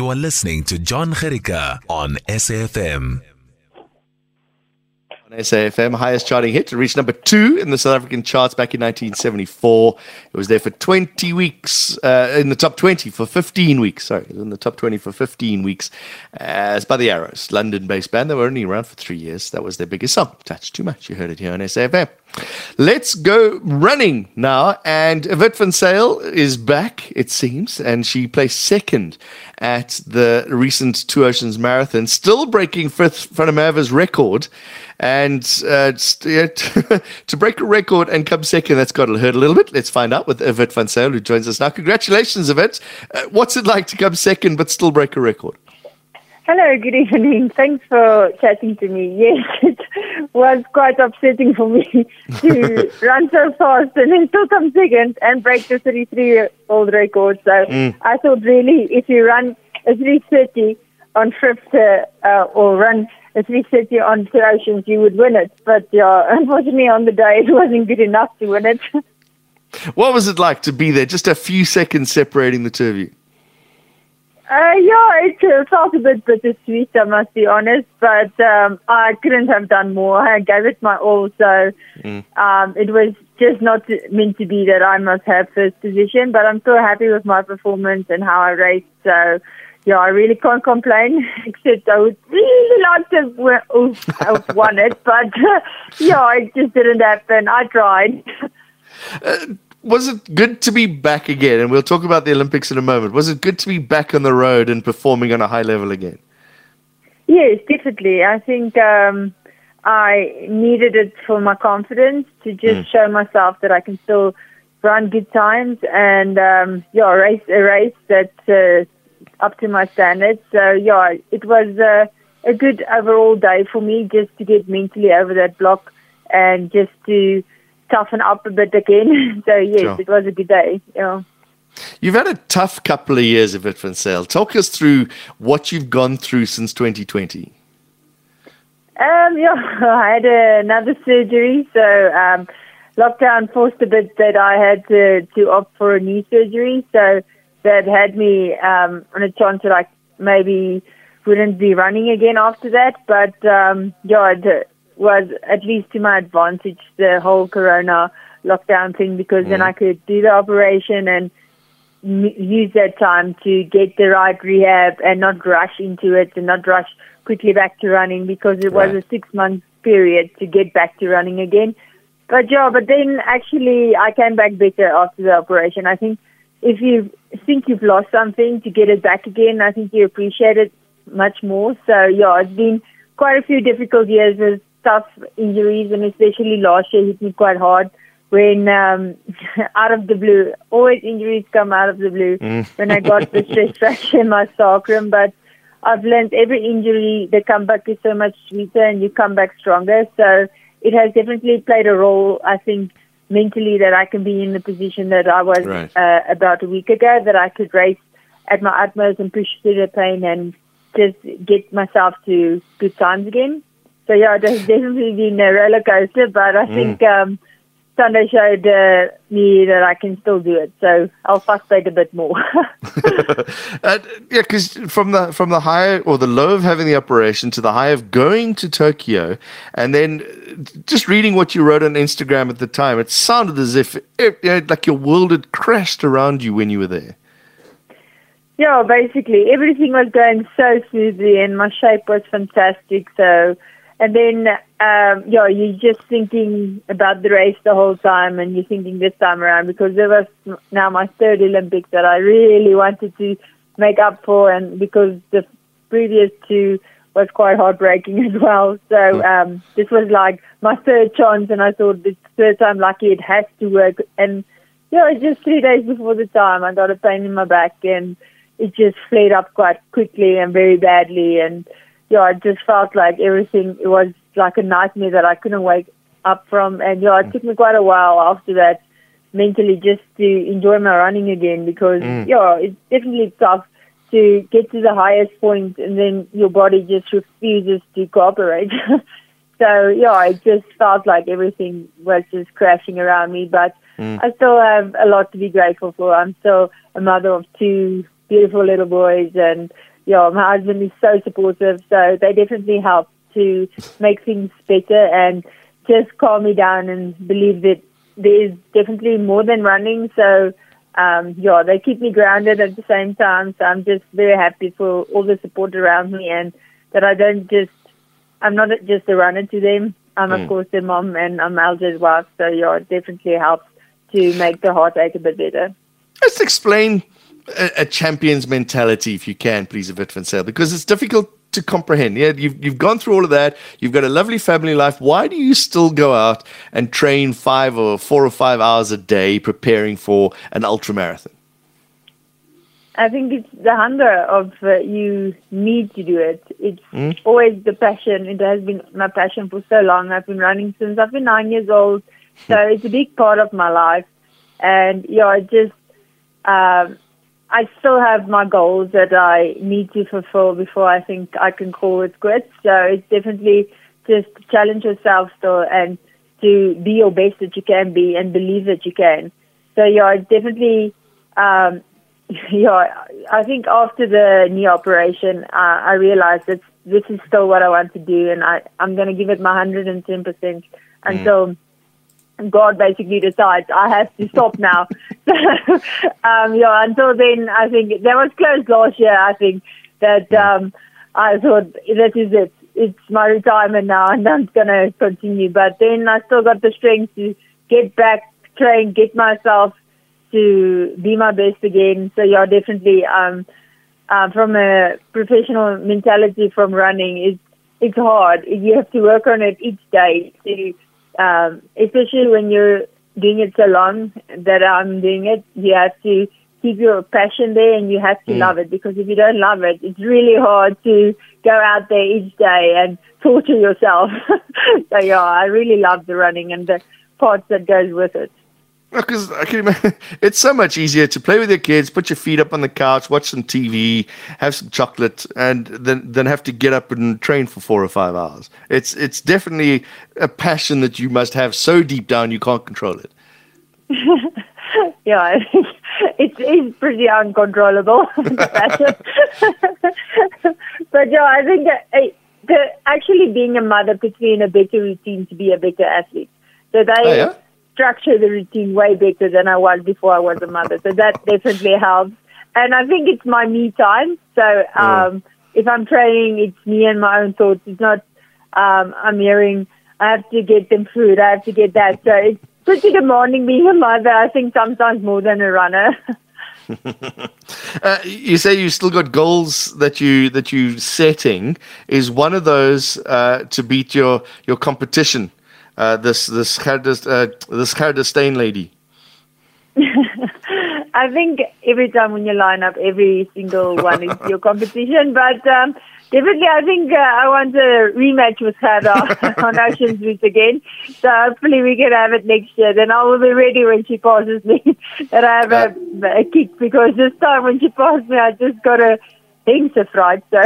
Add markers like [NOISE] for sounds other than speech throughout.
You are listening to John Gerika on SAFM. On SAFM, highest charting hit. to reach number two in the South African charts back in 1974. It was there for 20 weeks, uh, in the top 20 for 15 weeks. Sorry, in the top 20 for 15 weeks. It's by the Arrows, London based band. They were only around for three years. That was their biggest song. Touch Too Much. You heard it here on SAFM. Let's go running now. And Irvette van Zyl is back, it seems, and she placed second at the recent Two Oceans Marathon, still breaking Frith Mava's record. And uh, [LAUGHS] to break a record and come second, that's got to hurt a little bit. Let's find out with Irvette van Zyl, who joins us now. Congratulations, Irvette. Uh, what's it like to come second but still break a record? Hello, good evening. Thanks for chatting to me. Yes, [LAUGHS] it was quite upsetting for me [LAUGHS] to [LAUGHS] run so fast and then still come second and break the 33-year-old record. So mm. I thought really if you run a 330 on fifth uh, or run a 330 on two oceans, you would win it. But unfortunately on the day it wasn't good enough to win it. what was it like to be there? Just a few seconds separating the two of you. Uh, yeah, it uh, felt a bit bittersweet, I must be honest, but um, I couldn't have done more. I gave it my all, so mm. um, it was just not meant to be that I must have first position, but I'm so happy with my performance and how I raced, so yeah, I really can't complain, [LAUGHS] except I would really like to have won it, but uh, [LAUGHS] yeah, it just didn't happen. I tried. Uh, was it good to be back again? And we'll talk about the Olympics in a moment. Was it good to be back on the road and performing on a high level again? Yes, definitely. I think um, I needed it for my confidence to just mm. show myself that I can still run good times and um, yeah, race a race that's uh, up to my standards. So yeah, it was uh, a good overall day for me just to get mentally over that block and just to toughen up a bit again. [LAUGHS] so yes, sure. it was a good day. Yeah. You've had a tough couple of years of it, Van Zyl. Talk us through what you've gone through since 2020. Um, [LAUGHS] yeah, I had another surgery, so um, lockdown forced a bit that I had to, to opt for a knee surgery. So that had me um, on a chance that I maybe wouldn't be running again after that. But um, yeah, was at least to my advantage the whole corona lockdown thing because mm. then I could do the operation and m- use that time to get the right rehab and not rush into it and not rush quickly back to running because it right. was a six month period to get back to running again. But yeah, but then actually I came back better after the operation. I think if you think you've lost something to get it back again, I think you appreciate it much more. So yeah, it's been quite a few difficult years with tough injuries, and especially last year hit me quite hard when um, [LAUGHS] out of the blue, always injuries come out of the blue. Mm. [LAUGHS] when I got the stress fracture in my sacrum, but I've learned every injury, the comeback is so much sweeter, and you come back stronger. So it has definitely played a role, I think, mentally that I can be in the position that I was right. uh, about a week ago, that I could race at my utmost and push through the pain and just get myself to good times again. So yeah, it has definitely been a roller coaster, but I mm. think um, Sunday showed uh, me that I can still do it. So I'll frustrate a bit more. [LAUGHS] [LAUGHS] uh, yeah, because from the from the high or the low of having the operation to the high of going to Tokyo, and then just reading what you wrote on Instagram at the time, it sounded as if it, you know, like your world had crashed around you when you were there. Yeah, basically everything was going so smoothly, and my shape was fantastic. So and then, um, yeah, you're just thinking about the race the whole time, and you're thinking this time around because it was now my third Olympics that I really wanted to make up for, and because the previous two was quite heartbreaking [LAUGHS] as well. So um, this was like my third chance, and I thought this third time lucky, it has to work. And yeah, it was just three days before the time, I got a pain in my back, and it just flared up quite quickly and very badly, and yeah, it just felt like everything it was like a nightmare that I couldn't wake up from. And yeah, it mm. took me quite a while after that mentally just to enjoy my running again because mm. yeah, it's definitely tough to get to the highest point and then your body just refuses to cooperate. [LAUGHS] so yeah, it just felt like everything was just crashing around me. But mm. I still have a lot to be grateful for. I'm still a mother of two beautiful little boys and yeah, my husband is so supportive. So they definitely help to make things better and just calm me down and believe that there is definitely more than running. So um, yeah, they keep me grounded at the same time. So I'm just very happy for all the support around me and that I don't just, I'm not just a runner to them. I'm of course their mom and I'm Alja's wife. So yeah, it definitely helps to make the heartache a bit better. Let's explain a, a champion's mentality, if you can, please, Irvette Van Zyl, because it's difficult to comprehend. Yeah, you've you've gone through all of that. You've got a lovely family life. Why do you still go out and train five or four or five hours a day preparing for an ultra marathon? I think it's the hunger of uh, you need to do it. It's mm. always the passion. It has been my passion for so long. I've been running since I've been nine years old, [LAUGHS] so it's a big part of my life. And yeah, it just um, I still have my goals that I need to fulfill before I think I can call it quits. So it's definitely just challenge yourself still and to be your best that you can be and believe that you can. So yeah, definitely. Um, [LAUGHS] yeah, I think after the knee operation, uh, I realized that this is still what I want to do, and I I'm going to give it my hundred and ten percent until. Mm God basically decides I have to stop now. [LAUGHS] um, yeah, until then, I think that was closed last year. I think that um, I thought that is it. It's my retirement now, and I'm gonna continue. But then I still got the strength to get back, train, get myself to be my best again. So yeah, definitely. Um, uh, from a professional mentality from running, it's it's hard. You have to work on it each day to um, especially when you're doing it so long that I'm doing it, you have to keep your passion there and you have to mm. love it because if you don't love it, it's really hard to go out there each day and torture yourself. [LAUGHS] so yeah, I really love the running and the parts that goes with it. Because I can imagine [LAUGHS] it's so much easier to play with your kids, put your feet up on the couch, watch some TV, have some chocolate, and then then have to get up and train for four or five hours. It's it's definitely a passion that you must have so deep down you can't control it. [LAUGHS] yeah, [LAUGHS] it's it's pretty uncontrollable. but yeah, I think that, eh, the, actually being a mother puts me in a better routine to be a better athlete. So they. Oh, yeah? Structure the routine way better than I was before I was a mother. So that definitely helps. And I think it's my me time. So um, if I'm training, it's me and my own thoughts. It's not um, I'm hearing I have to get them food. I have to get that. So it's pretty demanding being a mother. I think sometimes more than a runner. [LAUGHS] [LAUGHS] uh, you say you still got goals that you that you setting. Is one of those uh, to beat your your competition uh, this this Gerda, uh, this Gerda Steyn lady? [LAUGHS] I think every time when you line up, every single one is your competition. [LAUGHS] But um, definitely, I think uh, I want a rematch with Gerda [LAUGHS] on Oceans Route again. So hopefully we can have it next year. Then I will be ready when she passes me that I have a, a kick because this time when she passed me, I just got a of fright. So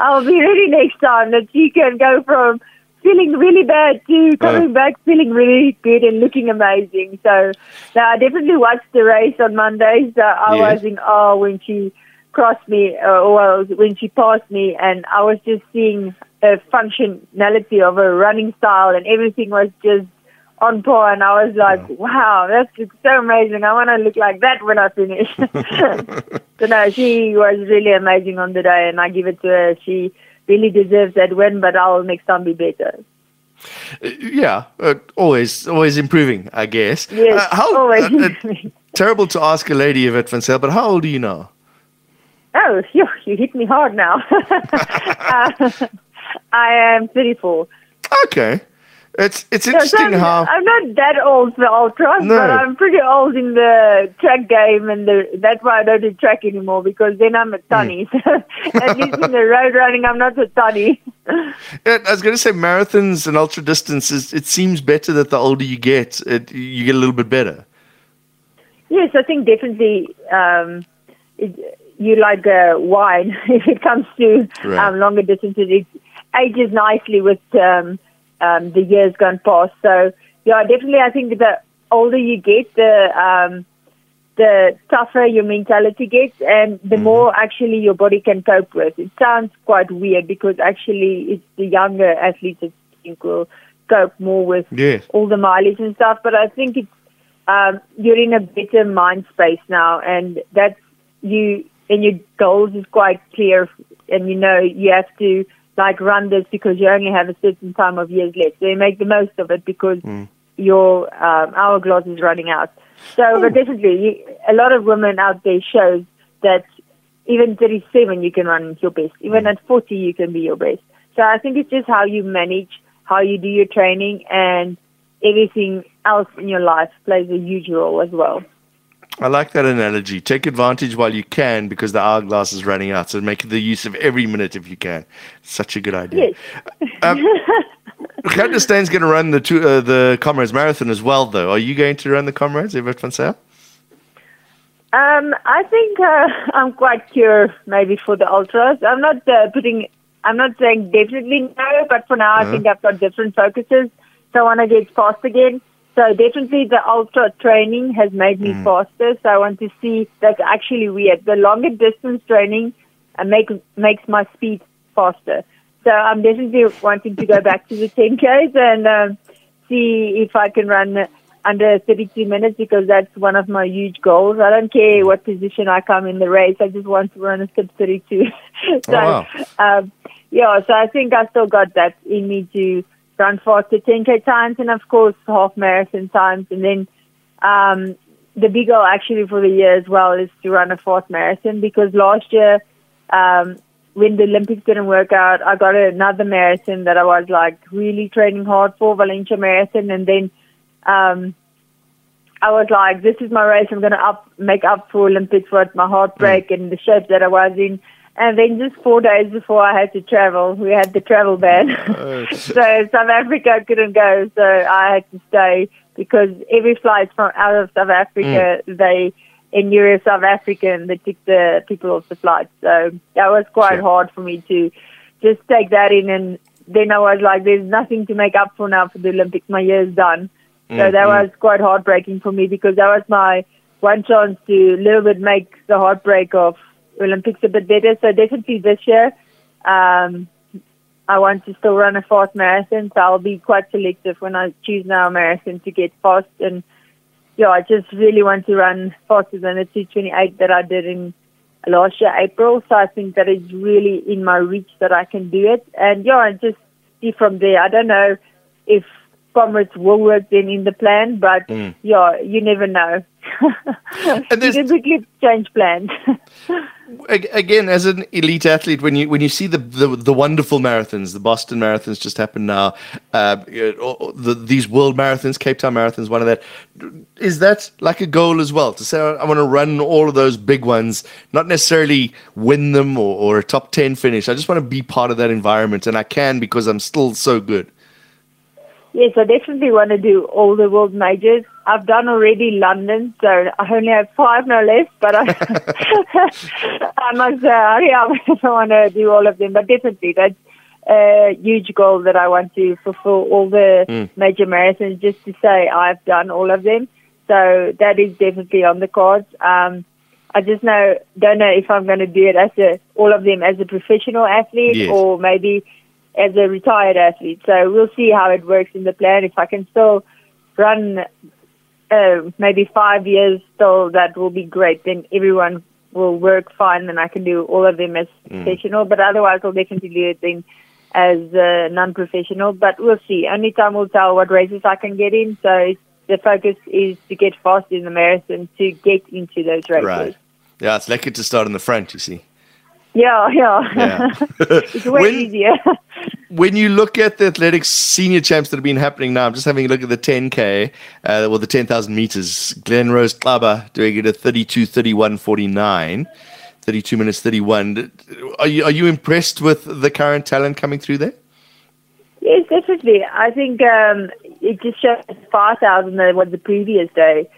I'll be ready next time that she can go from feeling really bad too, coming uh, back feeling really good and looking amazing. So, now I definitely watched the race on Monday. So I was in awe when she crossed me, uh, or when she passed me, and I was just seeing the functionality of her running style, and everything was just on par. And I was like, wow, that's so amazing. I want to look like that when I finish. [LAUGHS] [LAUGHS] so no, she was really amazing on the day, and I give it to her. She really deserves that win, but I'll next time be better. Yeah, uh, always, always improving, I guess. Yes, uh, how, always uh, uh [LAUGHS] terrible to ask a lady of it, Van Zyl, but how old are you now? Oh, [LAUGHS] you, you hit me hard now. [LAUGHS] uh, I am 34. Okay. It's it's interesting no, how I'm not that old for ultra, no. but I'm pretty old in the track game, and the, that's why I don't do track anymore because then I'm a tunny. Mm. [LAUGHS] At least in the road running, I'm not a tunny. [LAUGHS] yeah, I was going to say marathons and ultra distances. It seems better that the older you get, it, you get a little bit better. Yes, I think definitely. Um, it, you like uh, wine [LAUGHS] if it comes to right. um, longer distances. It ages nicely with. Um, um, the years gone past. So yeah, definitely, I think the older you get, the um, the tougher your mentality gets and the Mm-hmm. more actually your body can cope with. It sounds quite weird because actually it's the younger athletes that I think will cope more with Yes. all the mileage and stuff. But I think it's um, you're in a better mind space now, and that's you and your goals is quite clear, and you know you have to like run this because you only have a certain time of years left. So you make the most of it because your um, hourglass is running out. So, but definitely, a lot of women out there shows that even 37 you can run your best. Even at 40 you can be your best. So I think it's just how you manage, how you do your training, and everything else in your life plays a huge role as well. I like that analogy. Take advantage while you can because the hourglass is running out. So make the use of every minute if you can. Such a good idea. Yes. Um, Candace going to run the two, uh, the Comrades Marathon as well, though. Are you going to run the Comrades, Irvette van? Um, I think uh, [LAUGHS] I'm quite cure maybe for the ultras. I'm not uh, putting. I'm not saying definitely no, but for now I think I've got different focuses. So I want to get fast again. So definitely the ultra training has made me faster. So I want to see that's actually weird. The longer distance training uh, make, makes my speed faster. So I'm definitely wanting to go back to the 10Ks and um, see if I can run under 32 minutes because that's one of my huge goals. I don't care what position I come in the race. I just want to run a sub 32. [LAUGHS] so, Oh, wow. um, yeah, so I think I still got that in me to run faster 10K times and, of course, half marathon times. And then um, the big goal actually for the year as well is to run a fourth marathon because last year, um, when the Olympics didn't work out, I got another marathon that I was like really training hard for, Valencia Marathon, and then um, I was like, this is my race. I'm going to up make up for Olympics with my heartbreak and the shape that I was in. And then just four days before I had to travel, we had the travel ban. [LAUGHS] so South Africa couldn't go, so I had to stay because every flight from out of South Africa, mm. they in Euro South Africa and they took the people off the flight. So that was quite Sure. hard for me to just take that in and then I was like, there's nothing to make up for now for the Olympics. My year is done. So mm, that mm. was quite heartbreaking for me because that was my one chance to a little bit make the heartbreak of Olympics a bit better. So definitely this year, um, I want to still run a fast marathon. So I'll be quite selective when I choose now a marathon to get fast. And yeah, I just really want to run faster than the 228 that I did in last year, April. So I think that is really in my reach that I can do it. And yeah, I just see from there. I don't know if comrades will work then in the plan, but yeah, you never know. [LAUGHS] And you there's- quickly change plans. [LAUGHS] Ag- Again, as an elite athlete, when you when you see the the, the wonderful marathons, the Boston marathons just happened now, uh, the, these world marathons, Cape Town marathons, one of that. Is that like a goal as well to say I want to run all of those big ones, not necessarily win them or, or a top ten finish. I just want to be part of that environment, and I can because I'm still so good. Yes, I definitely want to do all the world majors. I've done already London, so I only have five now left, but I, [LAUGHS] [LAUGHS] I must uh, hurry up if I want to do all of them. But definitely, that's a huge goal that I want to fulfill all the major marathons just to say I've done all of them. So that is definitely on the cards. Um, I just know don't know if I'm going to do it as a all of them as a professional athlete Yes. or maybe as a retired athlete. So we'll see how it works in the plan. If I can still run uh, maybe five years still, that will be great. Then everyone will work fine and I can do all of them as professional. But otherwise, I'll definitely do it then as uh, non-professional. But we'll see. Only time will tell what races I can get in. So the focus is to get fast in the marathon to get into those races. Right. Yeah, it's lucky to start in the front. You see. Yeah, yeah. Yeah. [LAUGHS] it's way When- easier. [LAUGHS] when you look at the athletics senior champs that have been happening now, I'm just having a look at the 10K, uh, well, the 10,000 meters. Glenrose Xaba doing it at 32, 31, 49, 32 minutes, 31. Are you, are you impressed with the current talent coming through there? Yes, definitely. I think um, it just shows far thousand than what the previous day.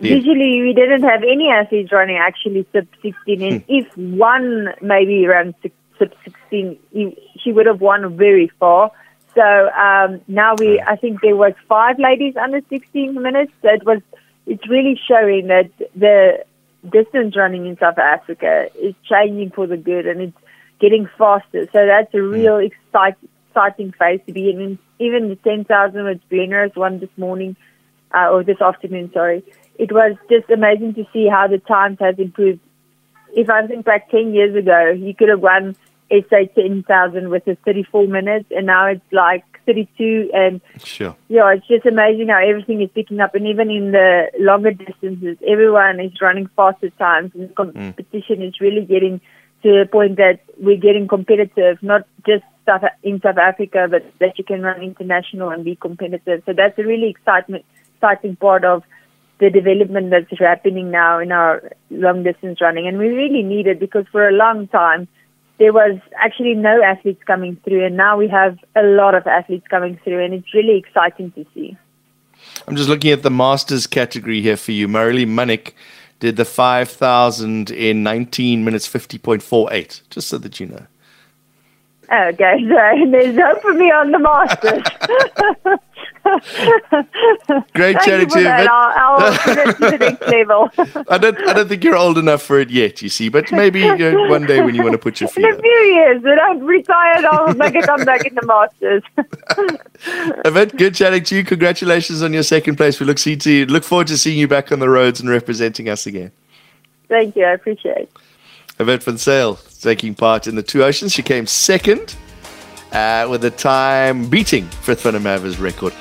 Yeah. Usually, we didn't have any athletes running actually sub 16, and Hmm. if one maybe ran sub 16, he, she would have won very far. So um, now we, I think there was five ladies under 16 minutes. So it was it's really showing that the distance running in South Africa is changing for the good and it's getting faster. So that's a real excite, exciting phase to be in. And even the 10,000 with Glenrose one this morning, uh, or this afternoon, sorry, it was just amazing to see how the times has improved. If I think back 10 years ago, you could have won SA 10,000 with a 34 minutes, and now it's like 32. And Sure. yeah, it's just amazing how everything is picking up. And even in the longer distances, everyone is running faster times, and the hmm. competition is really getting to a point that we're getting competitive, not just South, in South Africa, but that you can run international and be competitive. So that's a really excitement, exciting part of the development that's happening now in our long distance running. And we really need it because for a long time, there was actually no athletes coming through, and now we have a lot of athletes coming through, and it's really exciting to see. I'm just looking at the Masters category here for you. Marilee Munnick did the 5,000 in 19 minutes 50.48, just so that you know. Oh, okay, so [LAUGHS] there's hope for me on the Masters. [LAUGHS] [LAUGHS] Great Thank chatting to you. that. I'll, I'll [LAUGHS] to the next level. [LAUGHS] I don't, I don't think you're old enough for it yet, you see, but maybe you know, one day when you want to put your feet In a up. few years, when I'm retired, I'll make a comeback in the Masters. Irvette, good chatting to you. Congratulations on your second place. We look, see to, look forward to seeing you back on the roads and representing us again. Thank you, I appreciate it. Irvette Van Zyl taking part in the Two Oceans. She came second uh, with a time beating Frith van record.